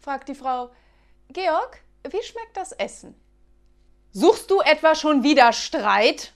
fragt die Frau. Georg, wie schmeckt das Essen? Suchst du etwa schon wieder Streit?